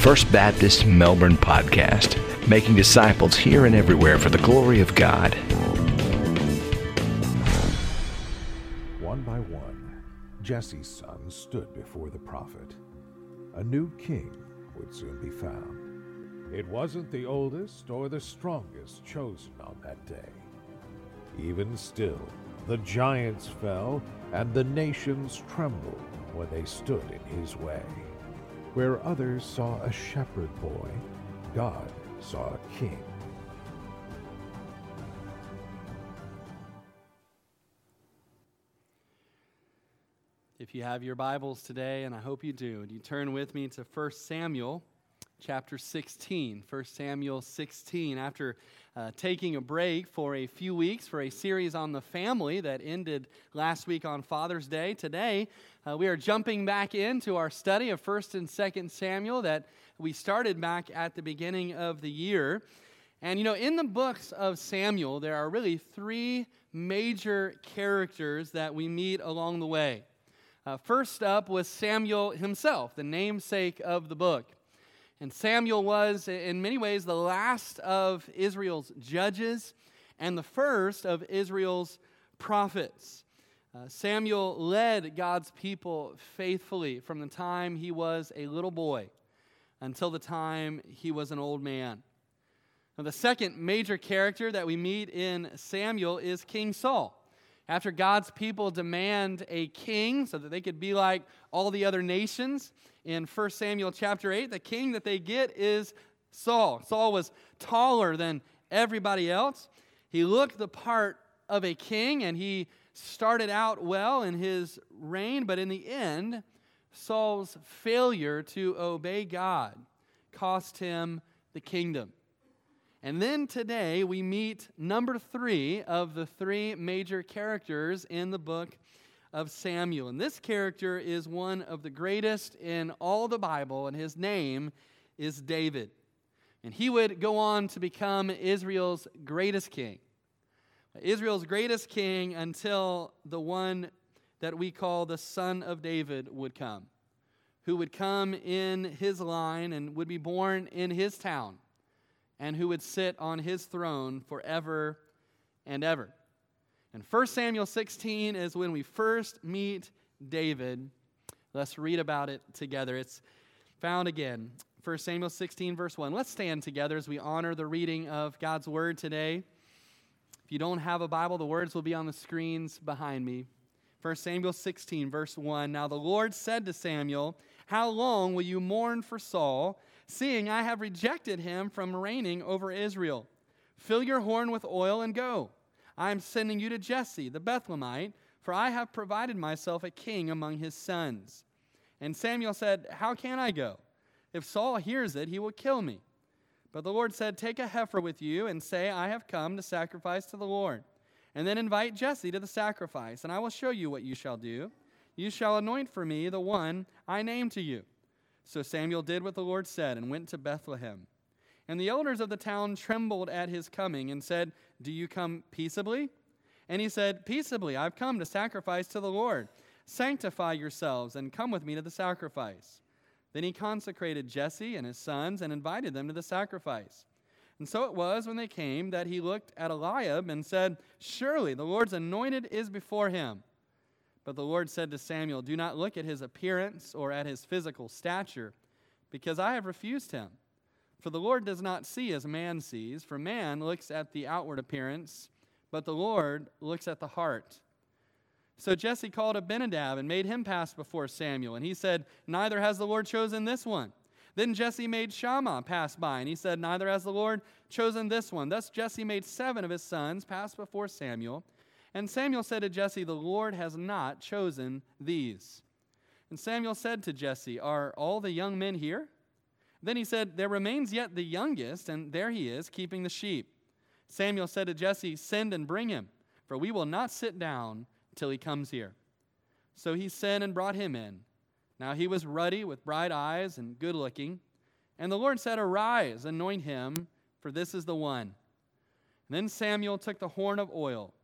First Baptist Melbourne podcast, making disciples here and everywhere for the glory of God. One by one, Jesse's sons stood before the prophet. A new king would soon be found. It wasn't the oldest or the strongest chosen on that day. Even still, the giants fell and the nations trembled when they stood in his way. Where others saw a shepherd boy, God saw a king. If you have your Bibles today, and I hope you do, and you turn with me to 1 Samuel chapter 16. 1 Samuel 16. After uh, taking a break for a few weeks for a series on the family that ended last week on Father's Day, today uh, we are jumping back into our study of 1st and 2nd Samuel that we started back at the beginning of the year. And you know, in the books of Samuel, there are really three major characters that we meet along the way. Uh, first up was Samuel himself, the namesake of the book. And Samuel was, in many ways, the last of Israel's judges and the first of Israel's prophets. Uh, Samuel led God's people faithfully from the time he was a little boy until the time he was an old man. Now, the second major character that we meet in Samuel is King Saul. After God's people demand a king so that they could be like all the other nations, in 1 Samuel chapter 8, the king that they get is Saul. Saul was taller than everybody else. He looked the part of a king and he started out well in his reign, but in the end, Saul's failure to obey God cost him the kingdom. And then today we meet number three of the three major characters in the book of Samuel. And this character is one of the greatest in all the Bible, and his name is David. And he would go on to become Israel's greatest king. Israel's greatest king until the one that we call the Son of David would come, who would come in his line and would be born in his town and who would sit on his throne forever and ever. And 1 Samuel 16 is when we first meet David. Let's read about it together. It's found again, 1 Samuel 16, verse 1. Let's stand together as we honor the reading of God's word today. If you don't have a Bible, the words will be on the screens behind me. 1 Samuel 16, verse 1. Now the Lord said to Samuel, How long will you mourn for Saul? seeing I have rejected him from reigning over Israel. Fill your horn with oil and go. I am sending you to Jesse the Bethlehemite, for I have provided myself a king among his sons. And Samuel said, How can I go? If Saul hears it, he will kill me. But the Lord said, Take a heifer with you and say, I have come to sacrifice to the Lord. And then invite Jesse to the sacrifice, and I will show you what you shall do. You shall anoint for me the one I name to you. So Samuel did what the Lord said and went to Bethlehem. And the elders of the town trembled at his coming and said, Do you come peaceably? And he said, Peaceably, I've come to sacrifice to the Lord. Sanctify yourselves and come with me to the sacrifice. Then he consecrated Jesse and his sons and invited them to the sacrifice. And so it was when they came that he looked at Eliab and said, Surely the Lord's anointed is before him. But the Lord said to Samuel, Do not look at his appearance or at his physical stature, because I have refused him. For the Lord does not see as man sees, for man looks at the outward appearance, but the Lord looks at the heart. So Jesse called Abinadab and made him pass before Samuel, and he said, Neither has the Lord chosen this one. Then Jesse made Shammah pass by, and he said, Neither has the Lord chosen this one. Thus Jesse made seven of his sons pass before Samuel. And Samuel said to Jesse, The Lord has not chosen these. And Samuel said to Jesse, Are all the young men here? Then he said, There remains yet the youngest, and there he is, keeping the sheep. Samuel said to Jesse, Send and bring him, for we will not sit down till he comes here. So he sent and brought him in. Now he was ruddy, with bright eyes, and good looking. And the Lord said, Arise, anoint him, for this is the one. And then Samuel took the horn of oil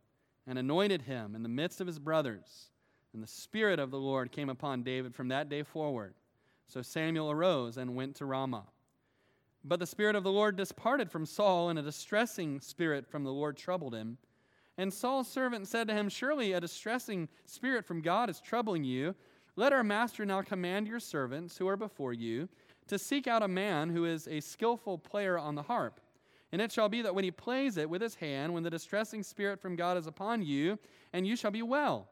and anointed him in the midst of his brothers. And the Spirit of the Lord came upon David from that day forward. So Samuel arose and went to Ramah. But the Spirit of the Lord departed from Saul, and a distressing spirit from the Lord troubled him. And Saul's servant said to him, Surely a distressing spirit from God is troubling you. Let our master now command your servants who are before you to seek out a man who is a skillful player on the harp. And it shall be that when he plays it with his hand, when the distressing spirit from God is upon you, and you shall be well.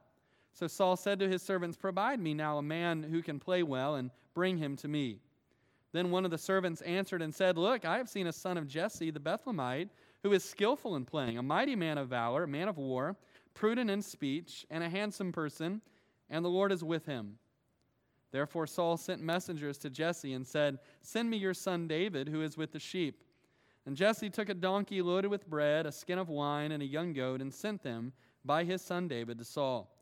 So Saul said to his servants, Provide me now a man who can play well, and bring him to me. Then one of the servants answered and said, Look, I have seen a son of Jesse the Bethlehemite, who is skillful in playing, a mighty man of valor, a man of war, prudent in speech, and a handsome person, and the Lord is with him. Therefore Saul sent messengers to Jesse and said, Send me your son David, who is with the sheep. And Jesse took a donkey loaded with bread, a skin of wine, and a young goat, and sent them by his son David to Saul.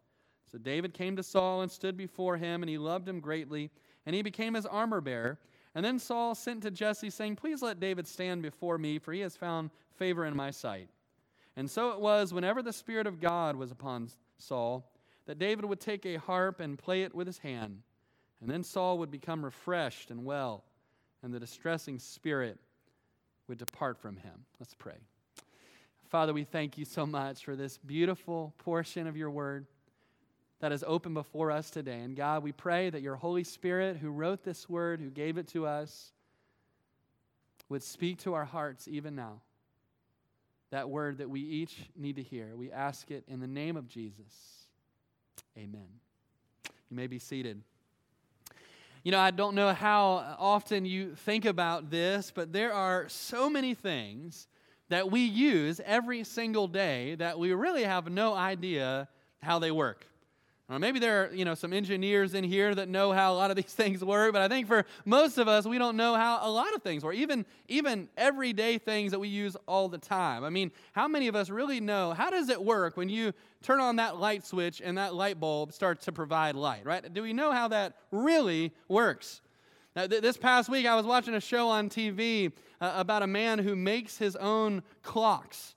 So David came to Saul and stood before him, and he loved him greatly, and he became his armor bearer. And then Saul sent to Jesse, saying, Please let David stand before me, for he has found favor in my sight. And so it was, whenever the Spirit of God was upon Saul, that David would take a harp and play it with his hand. And then Saul would become refreshed and well, and the distressing spirit would depart from him. Let's pray. Father, we thank you so much for this beautiful portion of your word that is open before us today. And God, we pray that your Holy Spirit, who wrote this word, who gave it to us, would speak to our hearts even now. That word that we each need to hear. We ask it in the name of Jesus. Amen. You may be seated. You know, I don't know how often you think about this, but there are so many things that we use every single day that we really have no idea how they work. Uh, maybe there are you know some engineers in here that know how a lot of these things work, but I think for most of us, we don't know how a lot of things work. Even even everyday things that we use all the time. I mean, how many of us really know how does it work when you turn on that light switch and that light bulb starts to provide light? Right? Do we know how that really works? Now, th- this past week, I was watching a show on TV uh, about a man who makes his own clocks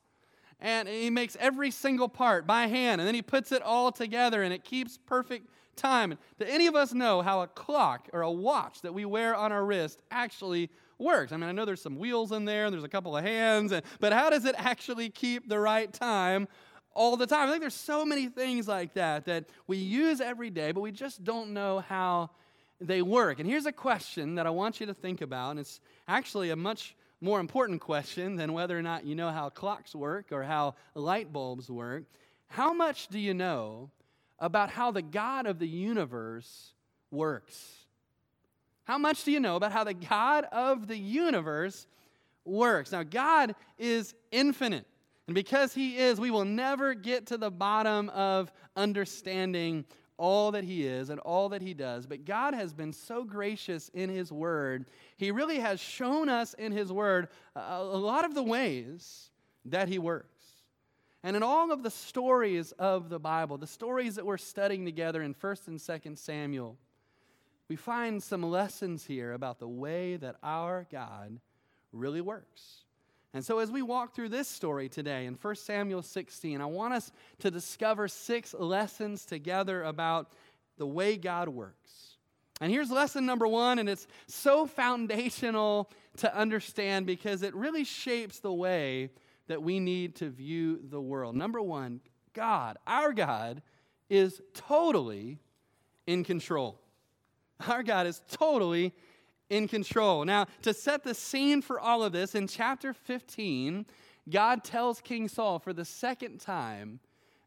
and he makes every single part by hand and then he puts it all together and it keeps perfect time. Do any of us know how a clock or a watch that we wear on our wrist actually works? I mean, I know there's some wheels in there and there's a couple of hands, and, but how does it actually keep the right time all the time? I think there's so many things like that that we use every day, but we just don't know how they work. And here's a question that I want you to think about, and it's actually a much more important question than whether or not you know how clocks work or how light bulbs work. How much do you know about how the God of the universe works? How much do you know about how the God of the universe works? Now, God is infinite. And because He is, we will never get to the bottom of understanding all that He is and all that He does. But God has been so gracious in His Word. He really has shown us in His Word a, a lot of the ways that He works. And in all of the stories of the Bible, the stories that we're studying together in 1st and 2nd Samuel, we find some lessons here about the way that our God really works. And so, as we walk through this story today in 1 Samuel 16, I want us to discover six lessons together about the way God works. And here's lesson number one, and it's so foundational to understand because it really shapes the way that we need to view the world. Number one, God, our God, is totally in control. Our God is totally in control. Now, to set the scene for all of this, in chapter 15, God tells King Saul for the second time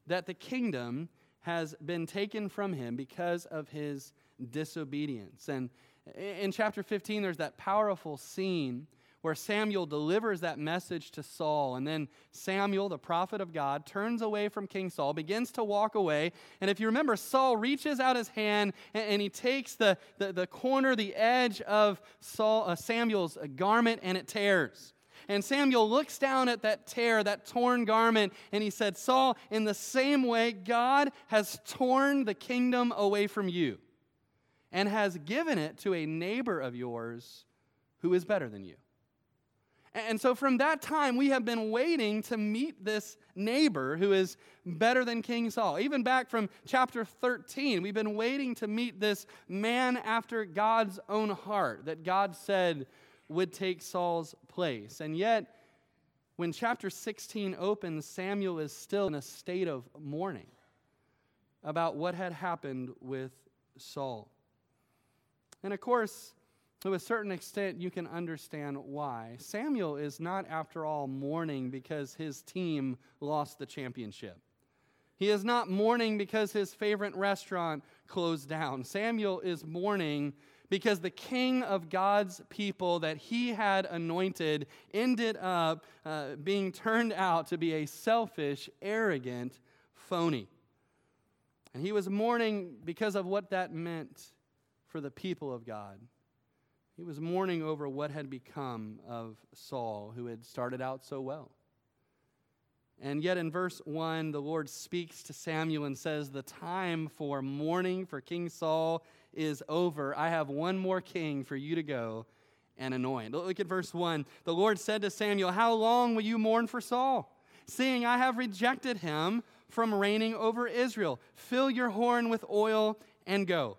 that the kingdom has been taken from him because of his disobedience. And in chapter 15, there's that powerful scene where Samuel delivers that message to Saul. And then Samuel, the prophet of God, turns away from King Saul, begins to walk away. And if you remember, Saul reaches out his hand and, and he takes the, the, the, corner, the edge of Saul, uh, Samuel's garment, and it tears. And Samuel looks down at that tear, that torn garment, and he said, Saul, in the same way, God has torn the kingdom away from you and has given it to a neighbor of yours who is better than you. And so from that time, we have been waiting to meet this neighbor who is better than King Saul. Even back from chapter 13, we've been waiting to meet this man after God's own heart that God said would take Saul's place. And yet, when chapter 16 opens, Samuel is still in a state of mourning about what had happened with Saul. And of course, to a certain extent, you can understand why. Samuel is not, after all, mourning because his team lost the championship. He is not mourning because his favorite restaurant closed down. Samuel is mourning because the king of God's people that he had anointed ended up uh, being turned out to be a selfish, arrogant phony. And he was mourning because of what that meant for the people of God. He was mourning over what had become of Saul, who had started out so well. And yet, in verse 1, the Lord speaks to Samuel and says, The time for mourning for King Saul is over. I have one more king for you to go and anoint. Look at verse 1. The Lord said to Samuel, How long will you mourn for Saul? Seeing I have rejected him from reigning over Israel. Fill your horn with oil and go.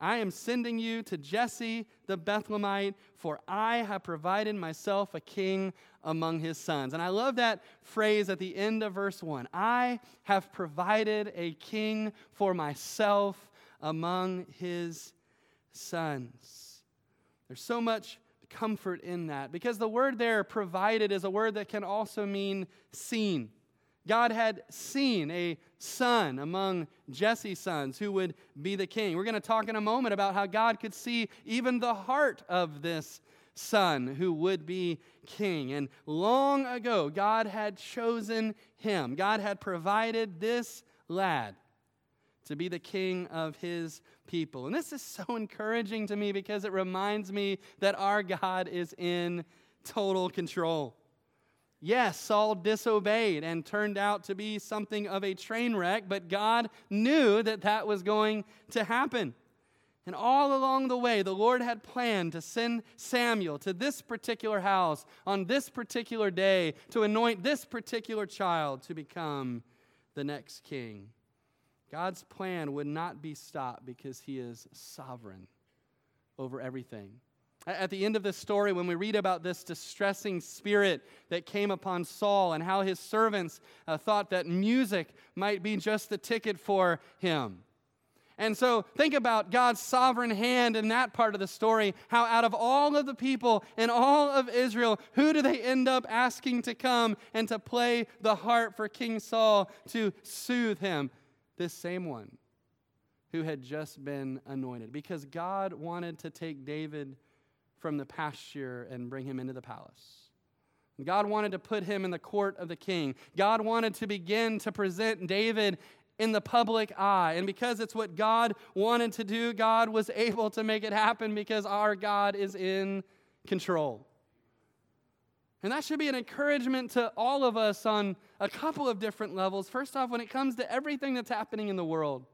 I am sending you to Jesse the Bethlehemite, for I have provided myself a king among his sons. And I love that phrase at the end of verse 1 I have provided a king for myself among his sons. There's so much comfort in that because the word there, provided, is a word that can also mean seen. God had seen a son among Jesse's sons who would be the king. We're going to talk in a moment about how God could see even the heart of this son who would be king. And long ago, God had chosen him, God had provided this lad to be the king of his people. And this is so encouraging to me because it reminds me that our God is in total control. Yes, Saul disobeyed and turned out to be something of a train wreck, but God knew that that was going to happen. And all along the way, the Lord had planned to send Samuel to this particular house on this particular day to anoint this particular child to become the next king. God's plan would not be stopped because he is sovereign over everything. At the end of this story, when we read about this distressing spirit that came upon Saul and how his servants uh, thought that music might be just the ticket for him. And so think about God's sovereign hand in that part of the story. How out of all of the people in all of Israel, who do they end up asking to come and to play the harp for King Saul to soothe him? This same one who had just been anointed. Because God wanted to take David from the pasture and bring him into the palace. God wanted to put him in the court of the king. God wanted to begin to present David in the public eye. And because it's what God wanted to do, God was able to make it happen because our God is in control. And that should be an encouragement to all of us on a couple of different levels. First off, when it comes to everything that's happening in the world.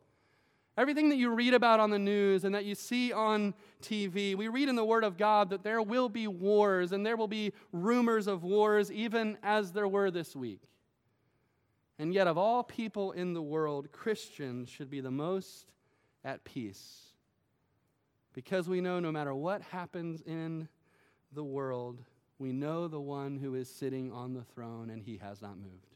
Everything that you read about on the news and that you see on TV, we read in the Word of God that there will be wars and there will be rumors of wars, even as there were this week. And yet, of all people in the world, Christians should be the most at peace. Because we know no matter what happens in the world, we know the one who is sitting on the throne and he has not moved.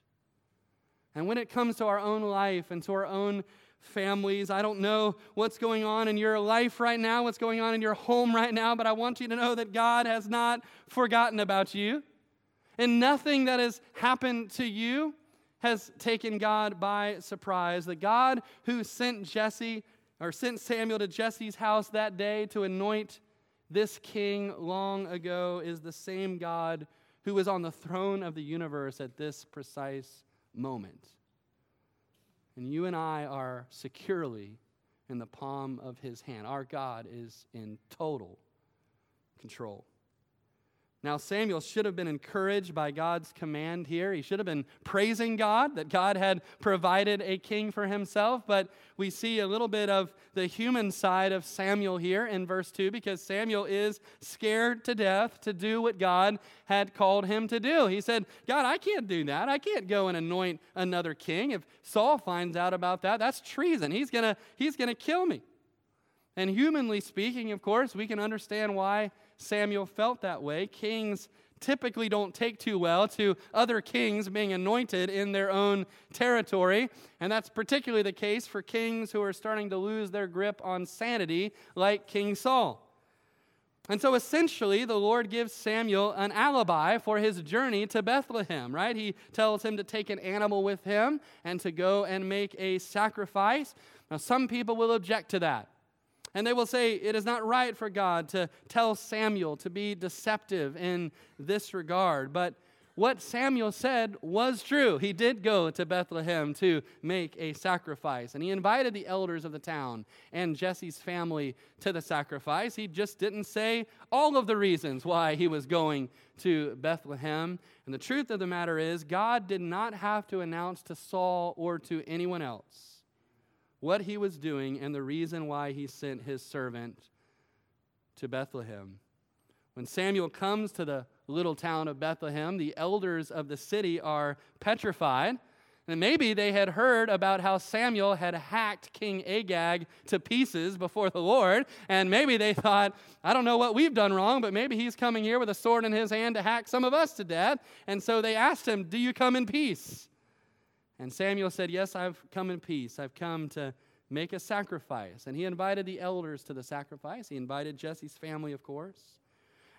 And when it comes to our own life and to our own families. I don't know what's going on in your life right now, what's going on in your home right now, but I want you to know that God has not forgotten about you. And nothing that has happened to you has taken God by surprise. The God who sent Jesse or sent Samuel to Jesse's house that day to anoint this king long ago is the same God who is on the throne of the universe at this precise moment. And you and I are securely in the palm of his hand. Our God is in total control. Now, Samuel should have been encouraged by God's command here. He should have been praising God that God had provided a king for himself. But we see a little bit of the human side of Samuel here in verse 2 because Samuel is scared to death to do what God had called him to do. He said, God, I can't do that. I can't go and anoint another king. If Saul finds out about that, that's treason. He's going to he's going to kill me. And humanly speaking, of course, we can understand why Samuel felt that way. Kings typically don't take too well to other kings being anointed in their own territory. And that's particularly the case for kings who are starting to lose their grip on sanity, like King Saul. And so essentially, the Lord gives Samuel an alibi for his journey to Bethlehem, right? He tells him to take an animal with him and to go and make a sacrifice. Now, some people will object to that. And they will say, It is not right for God to tell Samuel to be deceptive in this regard. But what Samuel said was true. He did go to Bethlehem to make a sacrifice, and he invited the elders of the town and Jesse's family to the sacrifice. He just didn't say all of the reasons why he was going to Bethlehem. And the truth of the matter is, God did not have to announce to Saul or to anyone else what he was doing and the reason why he sent his servant to Bethlehem. When Samuel comes to the little town of Bethlehem, the elders of the city are petrified. And maybe they had heard about how Samuel had hacked King Agag to pieces before the Lord. And maybe they thought, I don't know what we've done wrong, but maybe he's coming here with a sword in his hand to hack some of us to death. And so they asked him, Do you come in peace? And Samuel said, Yes, I've come in peace. I've come to make a sacrifice. And he invited the elders to the sacrifice. He invited Jesse's family, of course.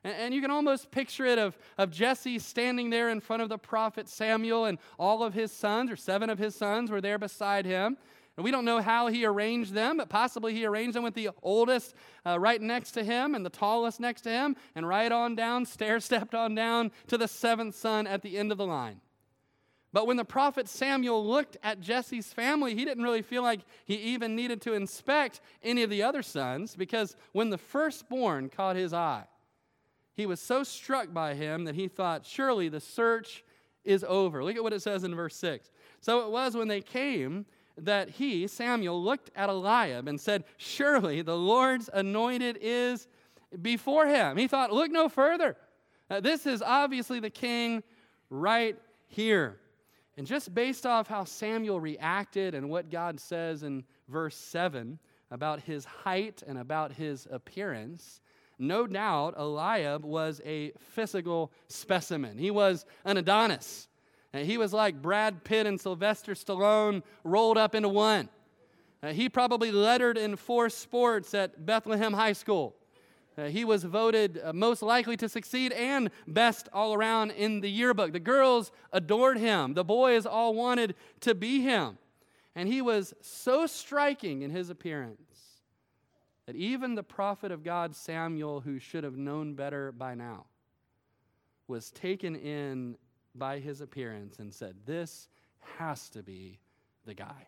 And, and, you can almost picture it of, of Jesse standing there in front of the prophet Samuel, and all of his sons, or seven of his sons, were there beside him. And we don't know how he arranged them, but possibly he arranged them with the oldest uh, right next to him and the tallest next to him, and right on down, stair stepped on down to the seventh son at the end of the line. But when the prophet Samuel looked at Jesse's family, he didn't really feel like he even needed to inspect any of the other sons because when the firstborn caught his eye, he was so struck by him that he thought, surely the search is over. Look at what it says in verse 6. So it was when they came that he, Samuel, looked at Eliab and said, Surely the Lord's anointed is before him. He thought, Look no further. This is obviously the king right here. And just based off how Samuel reacted and what God says in verse 7 about his height and about his appearance, no doubt Eliab was a physical specimen. He was an Adonis. And he was like Brad Pitt and Sylvester Stallone rolled up into one. Uh, he probably lettered in four sports at Bethlehem High School. Uh, he was voted uh, most likely to succeed and best all around in the yearbook. The girls adored him, the boys all wanted to be him. And he was so striking in his appearance that even the prophet of God, Samuel, who should have known better by now, was taken in by his appearance and said, This has to be the guy.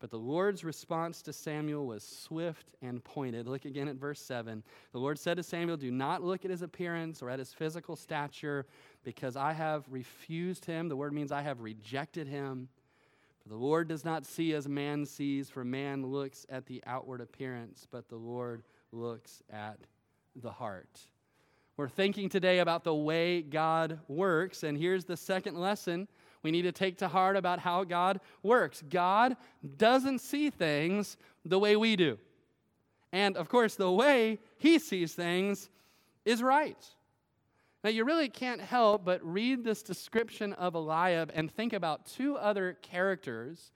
But the Lord's response to Samuel was swift and pointed. Look again at verse 7. The Lord said to Samuel, Do not look at his appearance or at his physical stature, because I have refused him. The word means I have rejected him. For the Lord does not see as man sees, for man looks at the outward appearance, but the Lord looks at the heart. We're thinking today about the way God works, and here's the second lesson we need to take to heart about how God works. God doesn't see things the way we do. And of course, the way He sees things is right. Now, you really can't help but read this description of Eliab and think about two other characters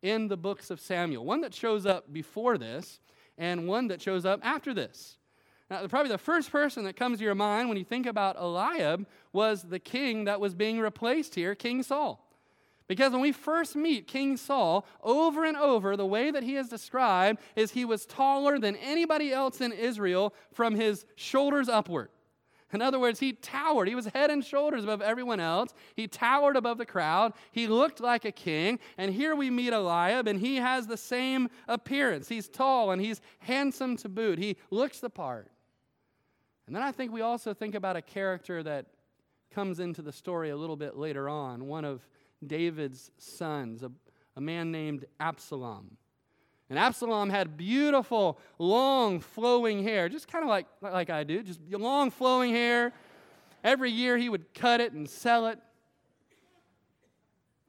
in the books of Samuel one that shows up before this, and one that shows up after this. Now, probably the first person that comes to your mind when you think about Eliab was the king that was being replaced here, King Saul. Because when we first meet King Saul, over and over, the way that he is described is he was taller than anybody else in Israel from his shoulders upward. In other words, he towered. He was head and shoulders above everyone else. He towered above the crowd. He looked like a king. And here we meet Eliab, and he has the same appearance. He's tall and he's handsome to boot. He looks the part. And then I think we also think about a character that comes into the story a little bit later on, one of David's sons, a, a man named Absalom. And Absalom had beautiful, long, flowing hair, just kind of like, like I do, just long, flowing hair. Every year he would cut it and sell it.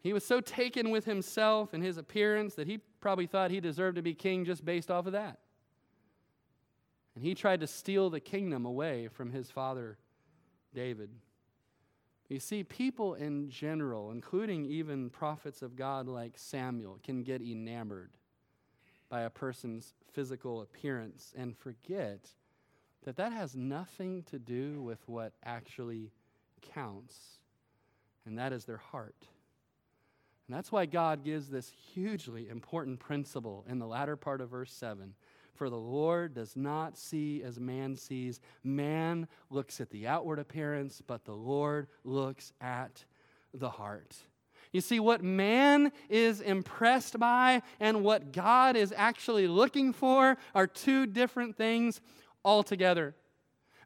He was so taken with himself and his appearance that he probably thought he deserved to be king just based off of that. And he tried to steal the kingdom away from his father, David. You see, people in general, including even prophets of God like Samuel, can get enamored by a person's physical appearance and forget that that has nothing to do with what actually counts, and that is their heart. And that's why God gives this hugely important principle in the latter part of verse 7 for the Lord does not see as man sees. Man looks at the outward appearance, but the Lord looks at the heart. You see, what man is impressed by and what God is actually looking for are two different things altogether.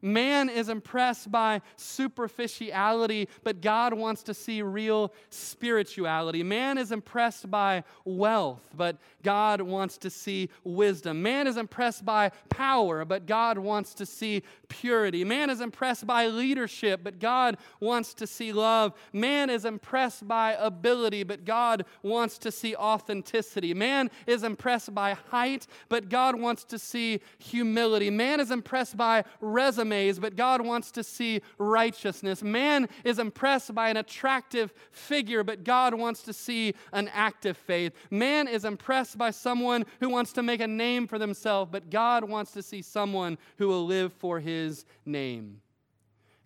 Man is impressed by superficiality, but God wants to see real spirituality. Man is impressed by wealth, but God wants to see wisdom. Man is impressed by power, but God wants to see purity. Man is impressed by leadership, but God wants to see love. Man is impressed by ability, but God wants to see authenticity. Man is impressed by height, but God wants to see humility. Man is impressed by resume resumes, but God wants to see righteousness. Man is impressed by an attractive figure, but God wants to see an active faith. Man is impressed by someone who wants to make a name for themselves, but God wants to see someone who will live for his name.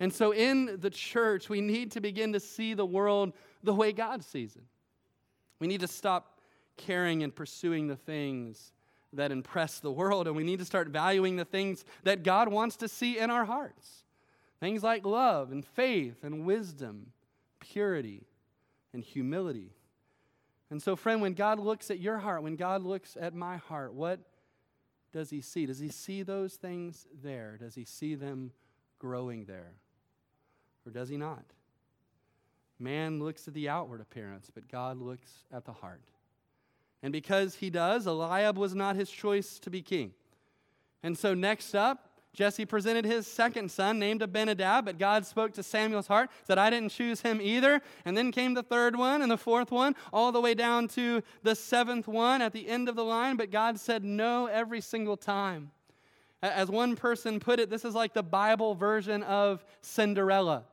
And so in the church, we need to begin to see the world the way God sees it. We need to stop caring and pursuing the things that impress the world, and we need to start valuing the things that God wants to see in our hearts. Things like love and faith and wisdom, purity and humility. And so, friend, when God looks at your heart, when God looks at my heart, what does he see? Does he see those things there? Does he see them growing there? Or does he not? Man looks at the outward appearance, but God looks at the heart. And because he does, Eliab was not his choice to be king. And so next up, Jesse presented his second son, named Abinadab, but God spoke to Samuel's heart, said, I didn't choose him either. And then came the third one and the fourth one, all the way down to the seventh one at the end of the line, but God said no every single time. As one person put it, this is like the Bible version of Cinderella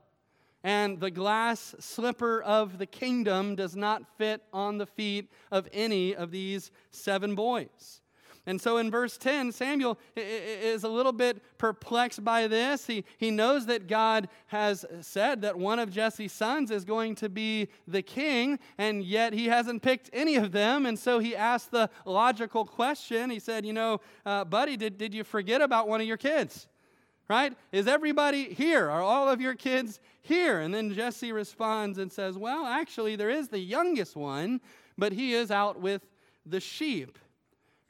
and the glass slipper of the kingdom does not fit on the feet of any of these seven boys. And so in verse 10, Samuel is a little bit perplexed by this. He, he knows that God has said that one of Jesse's sons is going to be the king, and yet he hasn't picked any of them. And so he asked the logical question. He said, You know, uh, buddy, did, did you forget about one of your kids? Right? Is everybody here? Are all of your kids here? And then Jesse responds and says, Well, actually, there is the youngest one, but he is out with the sheep.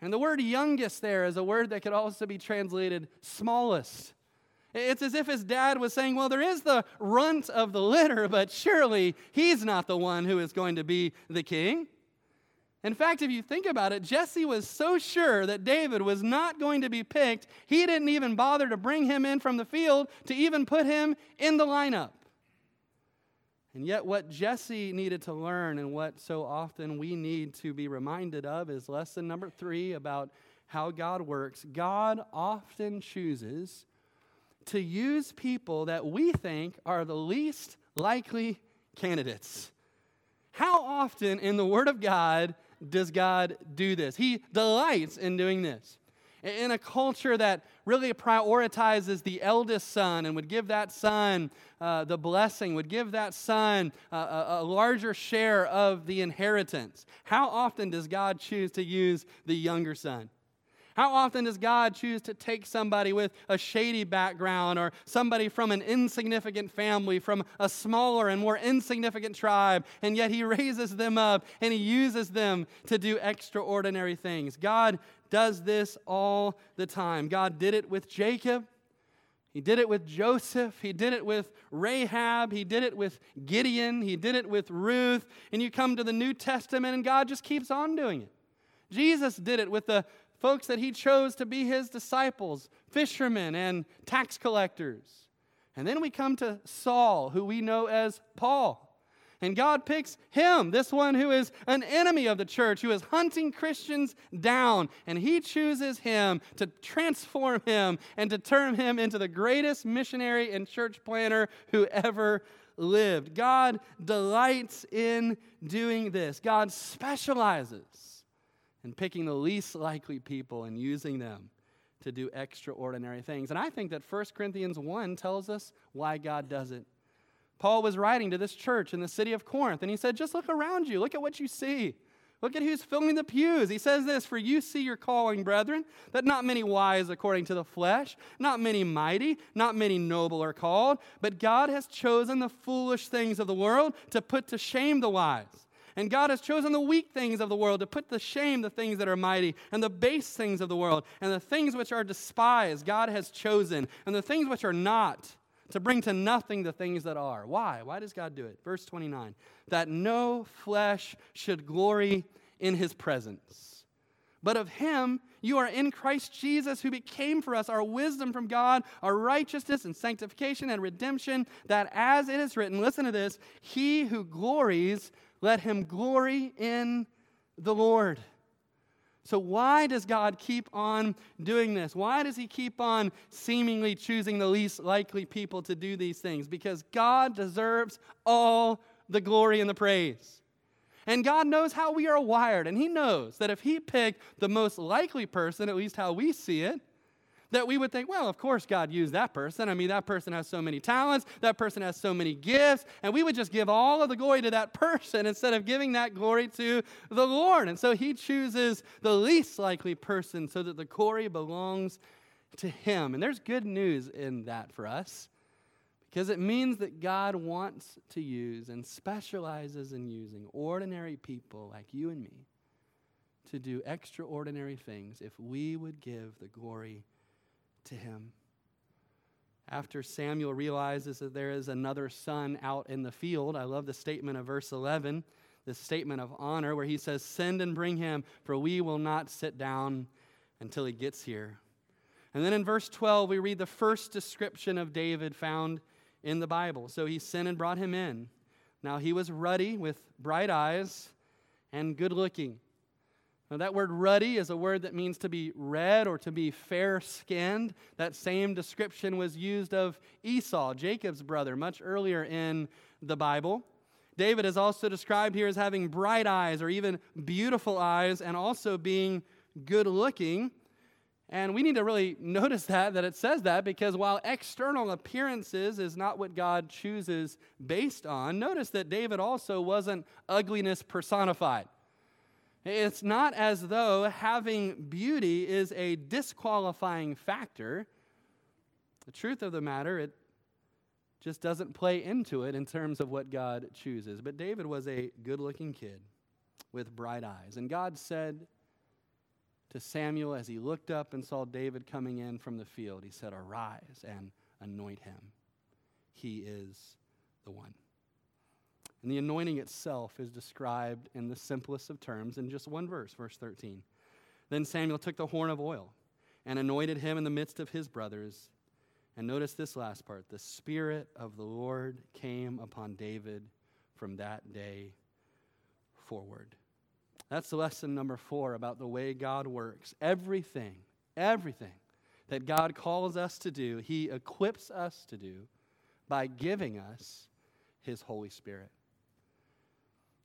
And the word youngest there is a word that could also be translated smallest. It's as if his dad was saying, Well, there is the runt of the litter, but surely he's not the one who is going to be the king. In fact, if you think about it, Jesse was so sure that David was not going to be picked, he didn't even bother to bring him in from the field to even put him in the lineup. And yet, what Jesse needed to learn, and what so often we need to be reminded of, is lesson number three about how God works. God often chooses to use people that we think are the least likely candidates. How often in the Word of God does God do this? He delights in doing this. In a culture that really prioritizes the eldest son and would give that son uh, the blessing, would give that son uh, a, a larger share of the inheritance, how often does God choose to use the younger son? How often does God choose to take somebody with a shady background or somebody from an insignificant family, from a smaller and more insignificant tribe, and yet He raises them up and He uses them to do extraordinary things? God does this all the time. God did it with Jacob. He did it with Joseph. He did it with Rahab. He did it with Gideon. He did it with Ruth. And you come to the New Testament, and God just keeps on doing it. Jesus did it with the folks that he chose to be his disciples fishermen and tax collectors. And then we come to Saul, who we know as Paul. And God picks him, this one who is an enemy of the church, who is hunting Christians down. And he chooses him to transform him and to turn him into the greatest missionary and church planner who ever lived. God delights in doing this, God specializes in picking the least likely people and using them to do extraordinary things. And I think that 1 Corinthians 1 tells us why God does it. Paul was writing to this church in the city of Corinth, and he said, Just look around you. Look at what you see. Look at who's filling the pews. He says this For you see your calling, brethren, that not many wise according to the flesh, not many mighty, not many noble are called, but God has chosen the foolish things of the world to put to shame the wise. And God has chosen the weak things of the world to put to shame the things that are mighty, and the base things of the world, and the things which are despised, God has chosen, and the things which are not to bring to nothing the things that are. Why? Why does God do it? Verse 29 that no flesh should glory in his presence. But of him you are in Christ Jesus, who became for us our wisdom from God, our righteousness and sanctification and redemption, that as it is written, listen to this, he who glories, let him glory in the Lord. So, why does God keep on doing this? Why does He keep on seemingly choosing the least likely people to do these things? Because God deserves all the glory and the praise. And God knows how we are wired, and He knows that if He picked the most likely person, at least how we see it, that we would think, well, of course God used that person. I mean, that person has so many talents, that person has so many gifts, and we would just give all of the glory to that person instead of giving that glory to the Lord. And so he chooses the least likely person so that the glory belongs to him. And there's good news in that for us because it means that God wants to use and specializes in using ordinary people like you and me to do extraordinary things if we would give the glory to him. After Samuel realizes that there is another son out in the field, I love the statement of verse 11, the statement of honor, where he says, Send and bring him, for we will not sit down until he gets here. And then in verse 12, we read the first description of David found in the Bible. So he sent and brought him in. Now he was ruddy with bright eyes and good looking. Now, that word ruddy is a word that means to be red or to be fair skinned. That same description was used of Esau, Jacob's brother, much earlier in the Bible. David is also described here as having bright eyes or even beautiful eyes and also being good looking. And we need to really notice that, that it says that, because while external appearances is not what God chooses based on, notice that David also wasn't ugliness personified. It's not as though having beauty is a disqualifying factor. The truth of the matter, it just doesn't play into it in terms of what God chooses. But David was a good looking kid with bright eyes. And God said to Samuel as he looked up and saw David coming in from the field, He said, Arise and anoint him. He is the one. And the anointing itself is described in the simplest of terms in just one verse, verse 13. Then Samuel took the horn of oil and anointed him in the midst of his brothers. And notice this last part the Spirit of the Lord came upon David from that day forward. That's lesson number four about the way God works. Everything, everything that God calls us to do, He equips us to do by giving us His Holy Spirit.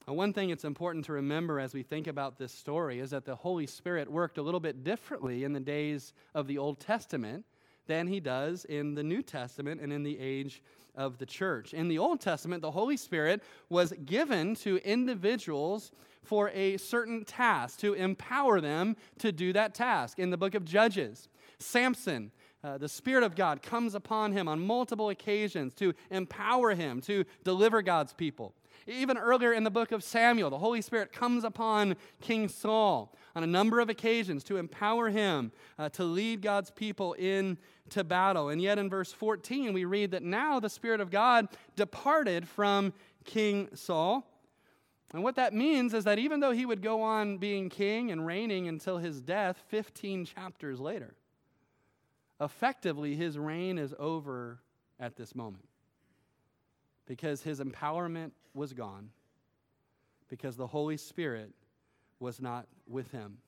One thing it's important to remember as we think about this story is that the Holy Spirit worked a little bit differently in the days of the Old Testament than he does in the New Testament and in the age of the church. In the Old Testament, the Holy Spirit was given to individuals for a certain task, to empower them to do that task. In the book of Judges, Samson uh, the Spirit of God comes upon him on multiple occasions to empower him to deliver God's people. Even earlier in the book of Samuel, the Holy Spirit comes upon King Saul on a number of occasions to empower him uh, to lead God's people into battle. And yet in verse 14, we read that now the Spirit of God departed from King Saul. And what that means is that even though he would go on being king and reigning until his death 15 chapters later, effectively his reign is over at this moment because his empowerment was gone, because the Holy Spirit was not with him.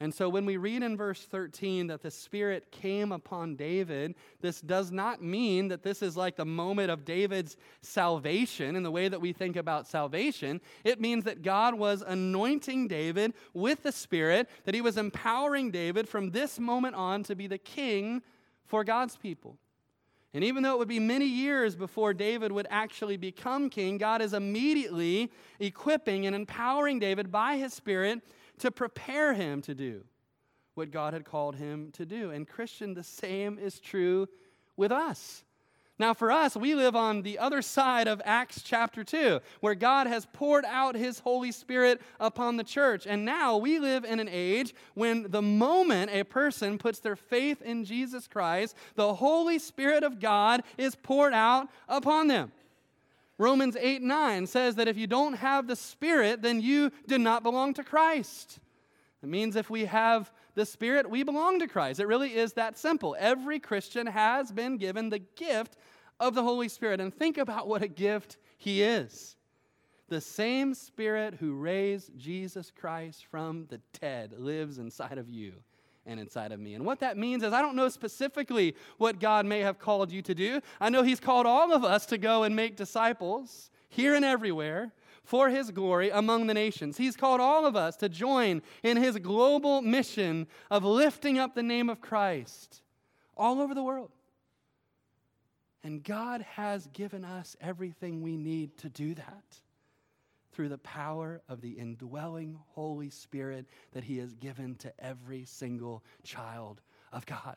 And so when we read in verse 13 that the Spirit came upon David, this does not mean that this is like the moment of David's salvation in the way that we think about salvation. It means that God was anointing David with the Spirit, that he was empowering David from this moment on to be the king for God's people. And even though it would be many years before David would actually become king, God is immediately equipping and empowering David by his Spirit to prepare him to do what God had called him to do. And, Christian, the same is true with us. Now, for us, we live on the other side of Acts chapter 2, where God has poured out his Holy Spirit upon the church. And now we live in an age when the moment a person puts their faith in Jesus Christ, the Holy Spirit of God is poured out upon them. Romans 8 9 says that if you don't have the Spirit, then you do not belong to Christ. It means if we have the Spirit, we belong to Christ. It really is that simple. Every Christian has been given the gift of the Holy Spirit. And think about what a gift He is. The same Spirit who raised Jesus Christ from the dead lives inside of you and inside of me. And what that means is, I don't know specifically what God may have called you to do. I know He's called all of us to go and make disciples here and everywhere for His glory among the nations. He's called all of us to join in His global mission of lifting up the name of Christ all over the world. And God has given us everything we need to do that through the power of the indwelling Holy Spirit that He has given to every single child of God.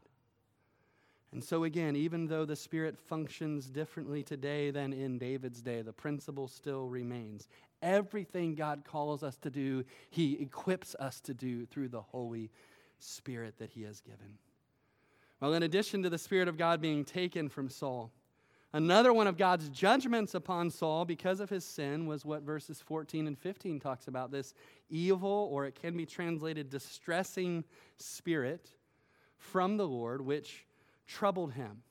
And so, again, even though the Spirit functions differently today than in David's day, the principle still remains. Everything God calls us to do, He equips us to do through the Holy Spirit that He has given. Well, in addition to the Spirit of God being taken from Saul, Another one of God's judgments upon Saul because of his sin was what verses 14 and 15 talks about this evil, or it can be translated distressing spirit from the Lord, which troubled him.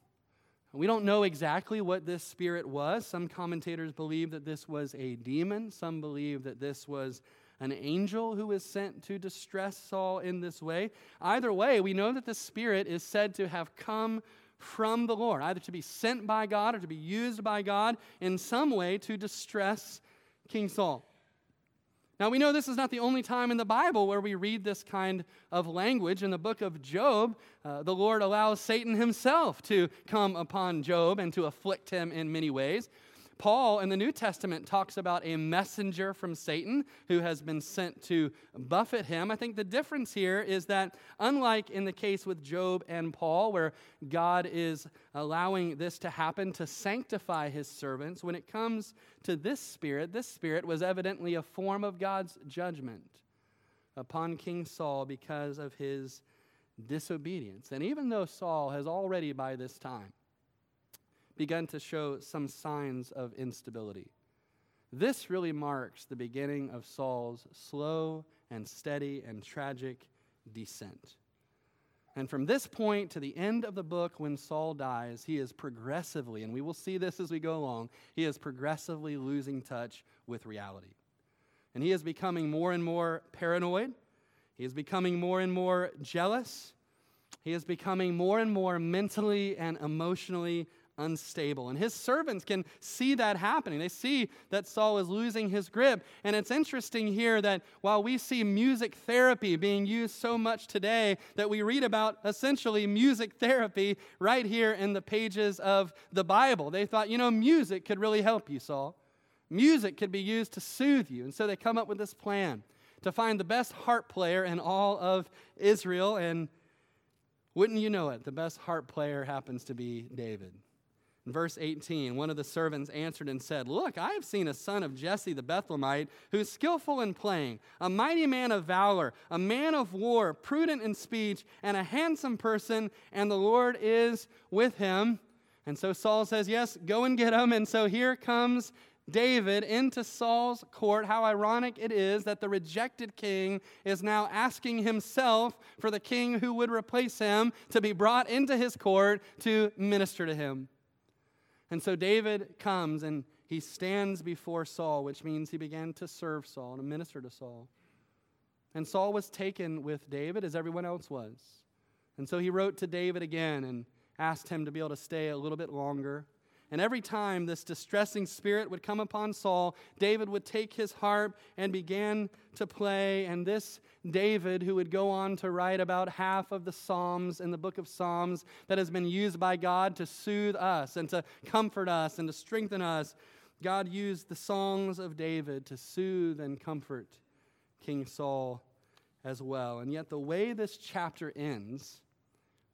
We don't know exactly what this spirit was. Some commentators believe that this was a demon, some believe that this was an angel who was sent to distress Saul in this way. Either way, we know that the spirit is said to have come from the Lord, either to be sent by God or to be used by God in some way to distress King Saul. Now, we know this is not the only time in the Bible where we read this kind of language. In the book of Job, uh, the Lord allows Satan himself to come upon Job and to afflict him in many ways. Paul in the New Testament talks about a messenger from Satan who has been sent to buffet him. I think the difference here is that, unlike in the case with Job and Paul, where God is allowing this to happen to sanctify his servants, when it comes to this spirit, this spirit was evidently a form of God's judgment upon King Saul because of his disobedience. And even though Saul has already by this time begun to show some signs of instability. This really marks the beginning of Saul's slow and steady and tragic descent. And from this point to the end of the book, when Saul dies, he is progressively, and we will see this as we go along, he is progressively losing touch with reality. And he is becoming more and more paranoid. He is becoming more and more jealous. He is becoming more and more mentally and emotionally unstable. And his servants can see that happening. They see that Saul is losing his grip. And it's interesting here that while we see music therapy being used so much today, that we read about essentially music therapy right here in the pages of the Bible. They thought, you know, music could really help you, Saul. Music could be used to soothe you. And so they come up with this plan to find the best harp player in all of Israel. And wouldn't you know it, the best harp player happens to be David. Verse 18, one of the servants answered and said, Look, I have seen a son of Jesse the Bethlehemite who is skillful in playing, a mighty man of valor, a man of war, prudent in speech, and a handsome person, and the Lord is with him. And so Saul says, Yes, go and get him. And so here comes David into Saul's court. How ironic it is that the rejected king is now asking himself for the king who would replace him to be brought into his court to minister to him. And so David comes and he stands before Saul, which means he began to serve Saul and minister to Saul. And Saul was taken with David as everyone else was. And so he wrote to David again and asked him to be able to stay a little bit longer. And every time this distressing spirit would come upon Saul, David would take his harp and began to play. And this David, who would go on to write about half of the Psalms in the book of Psalms that has been used by God to soothe us and to comfort us and to strengthen us, God used the songs of David to soothe and comfort King Saul as well. And yet, the way this chapter ends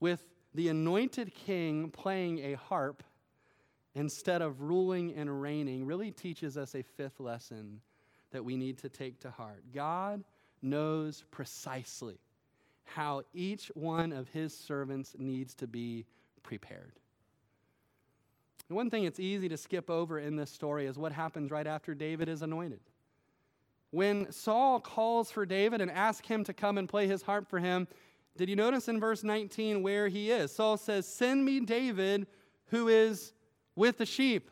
with the anointed king playing a harp instead of ruling and reigning really teaches us a fifth lesson that we need to take to heart. God knows precisely how each one of his servants needs to be prepared. One thing it's easy to skip over in this story is what happens right after David is anointed. When Saul calls for David and asks him to come and play his harp for him, did you notice in verse 19 where he is? Saul says, Send me David, who is with the sheep.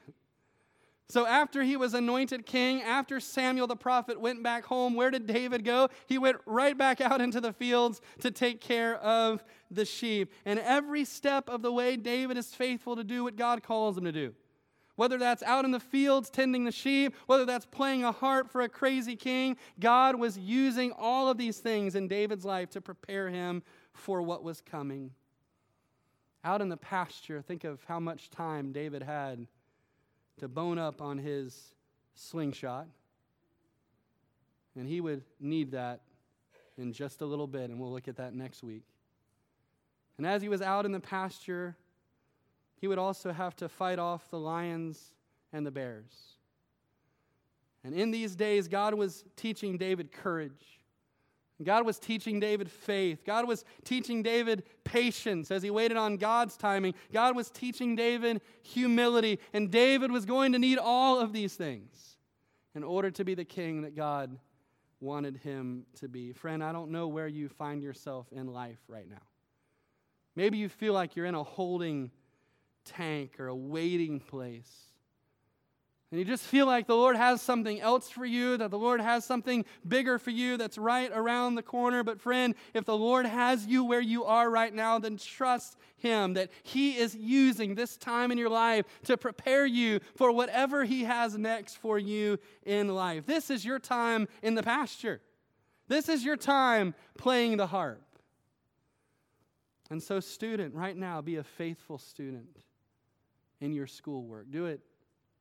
So, after he was anointed king, after Samuel the prophet went back home, where did David go? He went right back out into the fields to take care of the sheep. And every step of the way, David is faithful to do what God calls him to do. Whether that's out in the fields tending the sheep, whether that's playing a harp for a crazy king, God was using all of these things in David's life to prepare him for what was coming. Out in the pasture, think of how much time David had to bone up on his slingshot. And he would need that in just a little bit, and we'll look at that next week. And as he was out in the pasture, he would also have to fight off the lions and the bears. And in these days, God was teaching David courage. God was teaching David faith. God was teaching David patience as he waited on God's timing. God was teaching David humility. And David was going to need all of these things in order to be the king that God wanted him to be. Friend, I don't know where you find yourself in life right now. Maybe you feel like you're in a holding tank or a waiting place and you just feel like the Lord has something else for you, that the Lord has something bigger for you that's right around the corner. But, friend, if the Lord has you where you are right now, then trust Him that He is using this time in your life to prepare you for whatever He has next for you in life. This is your time in the pasture, this is your time playing the harp. And so, student, right now, be a faithful student in your schoolwork. Do it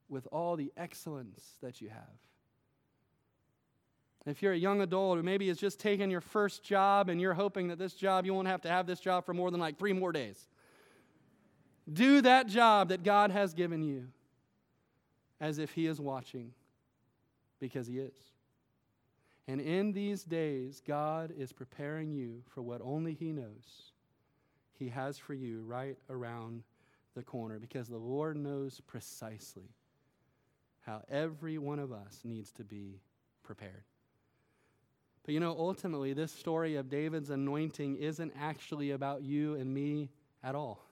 with all the excellence that you have. If you're a young adult who maybe has just taken your first job and you're hoping that this job, you won't have to have this job for more than like three more days, do that job that God has given you as if He is watching, because He is. And in these days, God is preparing you for what only He knows He has for you right around the corner, because the Lord knows precisely how every one of us needs to be prepared. But you know, ultimately, this story of David's anointing isn't actually about you and me at all.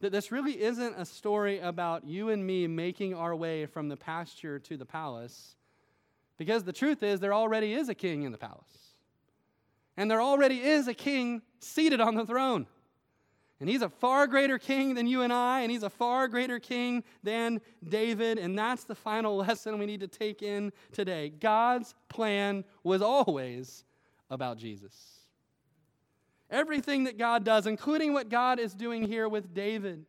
That this really isn't a story about you and me making our way from the pasture to the palace, because the truth is, there already is a king in the palace. And there already is a king seated on the throne. And he's a far greater king than you and I, and he's a far greater king than David. And that's the final lesson we need to take in today. God's plan was always about Jesus. Everything that God does, including what God is doing here with David,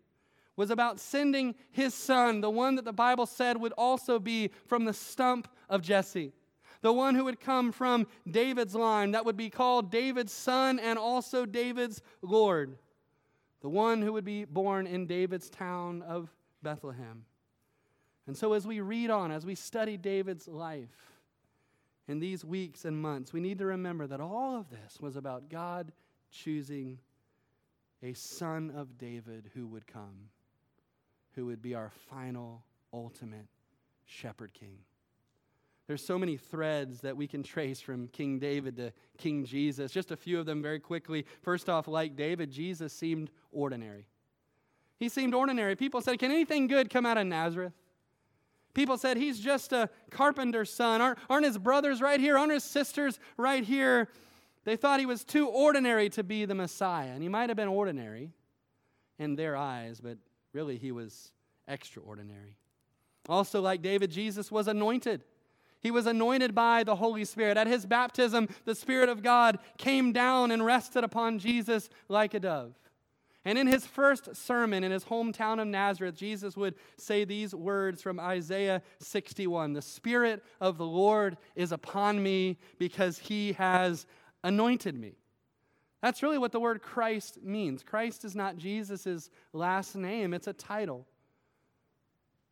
was about sending his son, the one that the Bible said would also be from the stump of Jesse the one who would come from David's line, that would be called David's son and also David's Lord the one who would be born in David's town of Bethlehem. And so, as we read on, as we study David's life in these weeks and months, we need to remember that all of this was about God choosing a son of David who would come, who would be our final, ultimate shepherd king. There's so many threads that we can trace from King David to King Jesus. Just a few of them very quickly. First off, like David, Jesus seemed ordinary. He seemed ordinary. People said, Can anything good come out of Nazareth? People said, He's just a carpenter's son. Aren't, aren't his brothers right here? Aren't his sisters right here? They thought he was too ordinary to be the Messiah. And he might have been ordinary in their eyes, but really he was extraordinary. Also, like David, Jesus was anointed. He was anointed by the Holy Spirit. At his baptism, the Spirit of God came down and rested upon Jesus like a dove. And in his first sermon in his hometown of Nazareth, Jesus would say these words from Isaiah 61 The Spirit of the Lord is upon me because he has anointed me. That's really what the word Christ means. Christ is not Jesus' last name, it's a title.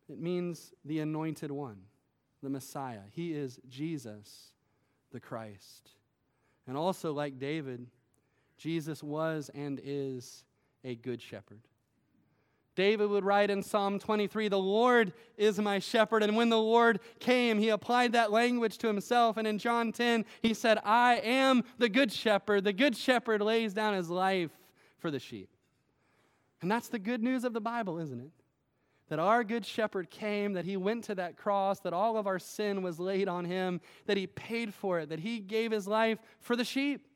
It means the anointed one the Messiah. He is Jesus, the Christ. And also, like David, Jesus was and is a good shepherd. David would write in Psalm 23, The Lord is my shepherd. And when the Lord came, he applied that language to himself. And in John 10, he said, I am the good shepherd. The good shepherd lays down his life for the sheep. And that's the good news of the Bible, isn't it? That our good shepherd came, that he went to that cross, that all of our sin was laid on him, that he paid for it, that he gave his life for the sheep,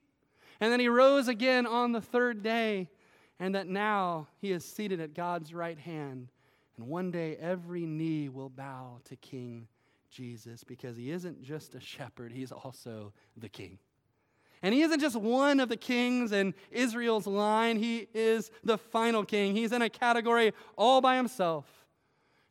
and then he rose again on the third day, and that now he is seated at God's right hand. And one day every knee will bow to King Jesus because he isn't just a shepherd, he's also the king. And he isn't just one of the kings in Israel's line, he is the final king. He's in a category all by himself.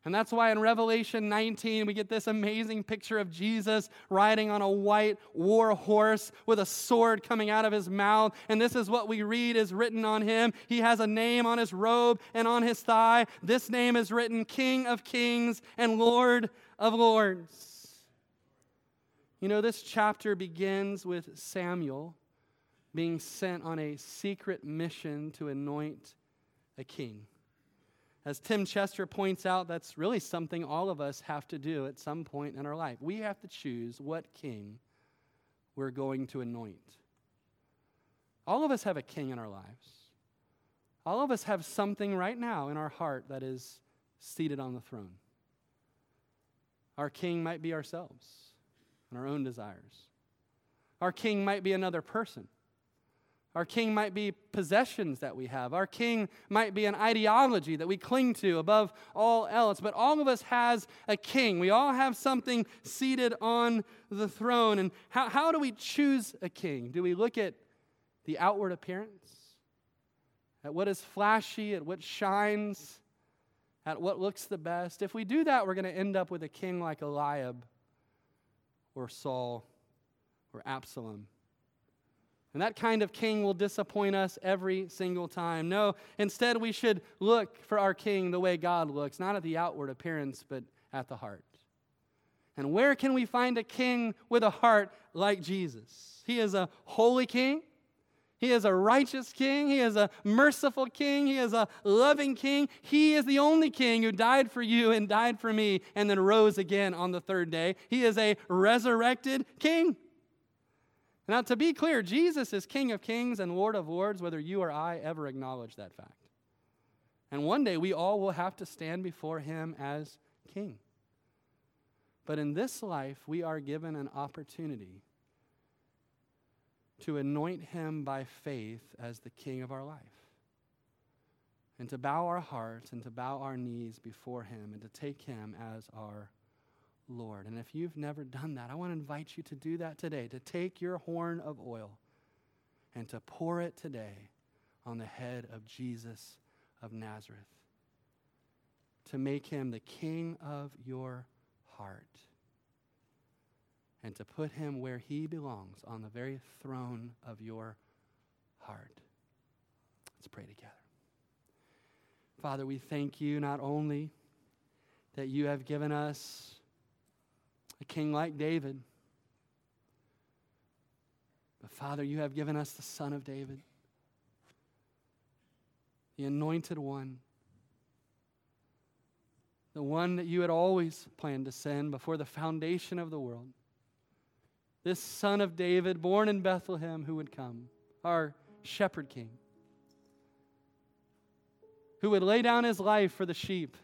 And that's why in Revelation 19, we get this amazing picture of Jesus riding on a white war horse with a sword coming out of his mouth. And this is what we read is written on him. He has a name on his robe and on his thigh. This name is written King of Kings and Lord of Lords. You know, this chapter begins with Samuel being sent on a secret mission to anoint a king. As Tim Chester points out, that's really something all of us have to do at some point in our life. We have to choose what king we're going to anoint. All of us have a king in our lives. All of us have something right now in our heart that is seated on the throne. Our king might be ourselves and our own desires. Our king might be another person. Our king might be possessions that we have. Our king might be an ideology that we cling to above all else. But all of us has a king. We all have something seated on the throne. And how, how do we choose a king? Do we look at the outward appearance? At what is flashy, at what shines, at what looks the best? If we do that, we're going to end up with a king like Eliab or Saul or Absalom. And that kind of king will disappoint us every single time. No, instead, we should look for our king the way God looks, not at the outward appearance, but at the heart. And where can we find a king with a heart like Jesus? He is a holy king. He is a righteous king. He is a merciful king. He is a loving king. He is the only king who died for you and died for me and then rose again on the third day. He is a resurrected king. Now, to be clear, Jesus is King of kings and Lord of lords, whether you or I ever acknowledge that fact. And one day we all will have to stand before him as king. But in this life, we are given an opportunity to anoint him by faith as the king of our life. And to bow our hearts and to bow our knees before him and to take him as our Lord. And if you've never done that, I want to invite you to do that today, to take your horn of oil and to pour it today on the head of Jesus of Nazareth, to make him the king of your heart and to put him where he belongs on the very throne of your heart. Let's pray together. Father, we thank you not only that you have given us a king like David. But Father, you have given us the son of David, the anointed one, the one that you had always planned to send before the foundation of the world. This son of David, born in Bethlehem, who would come, our shepherd king, who would lay down his life for the sheep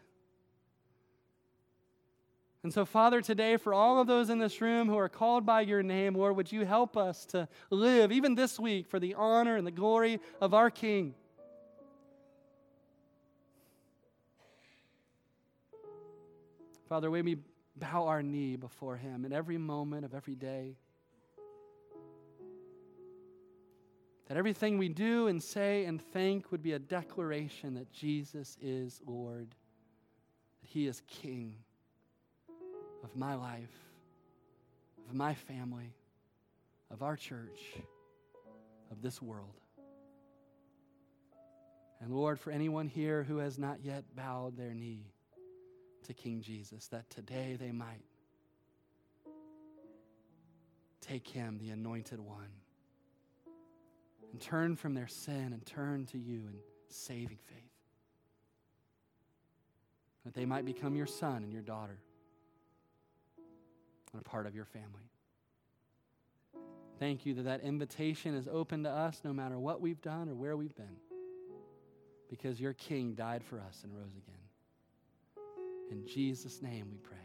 and so, Father, today, for all of those in this room who are called by your name, Lord, would you help us to live, even this week, for the honor and the glory of our King? Father, may we bow our knee before him in every moment of every day. That everything we do and say and think would be a declaration that Jesus is Lord, that he is King of my life, of my family, of our church, of this world. And Lord, for anyone here who has not yet bowed their knee to King Jesus, that today they might take him, the anointed one, and turn from their sin and turn to you in saving faith. That they might become your son and your daughter and a part of your family. Thank you that that invitation is open to us no matter what we've done or where we've been, because your King died for us and rose again. In Jesus' name we pray.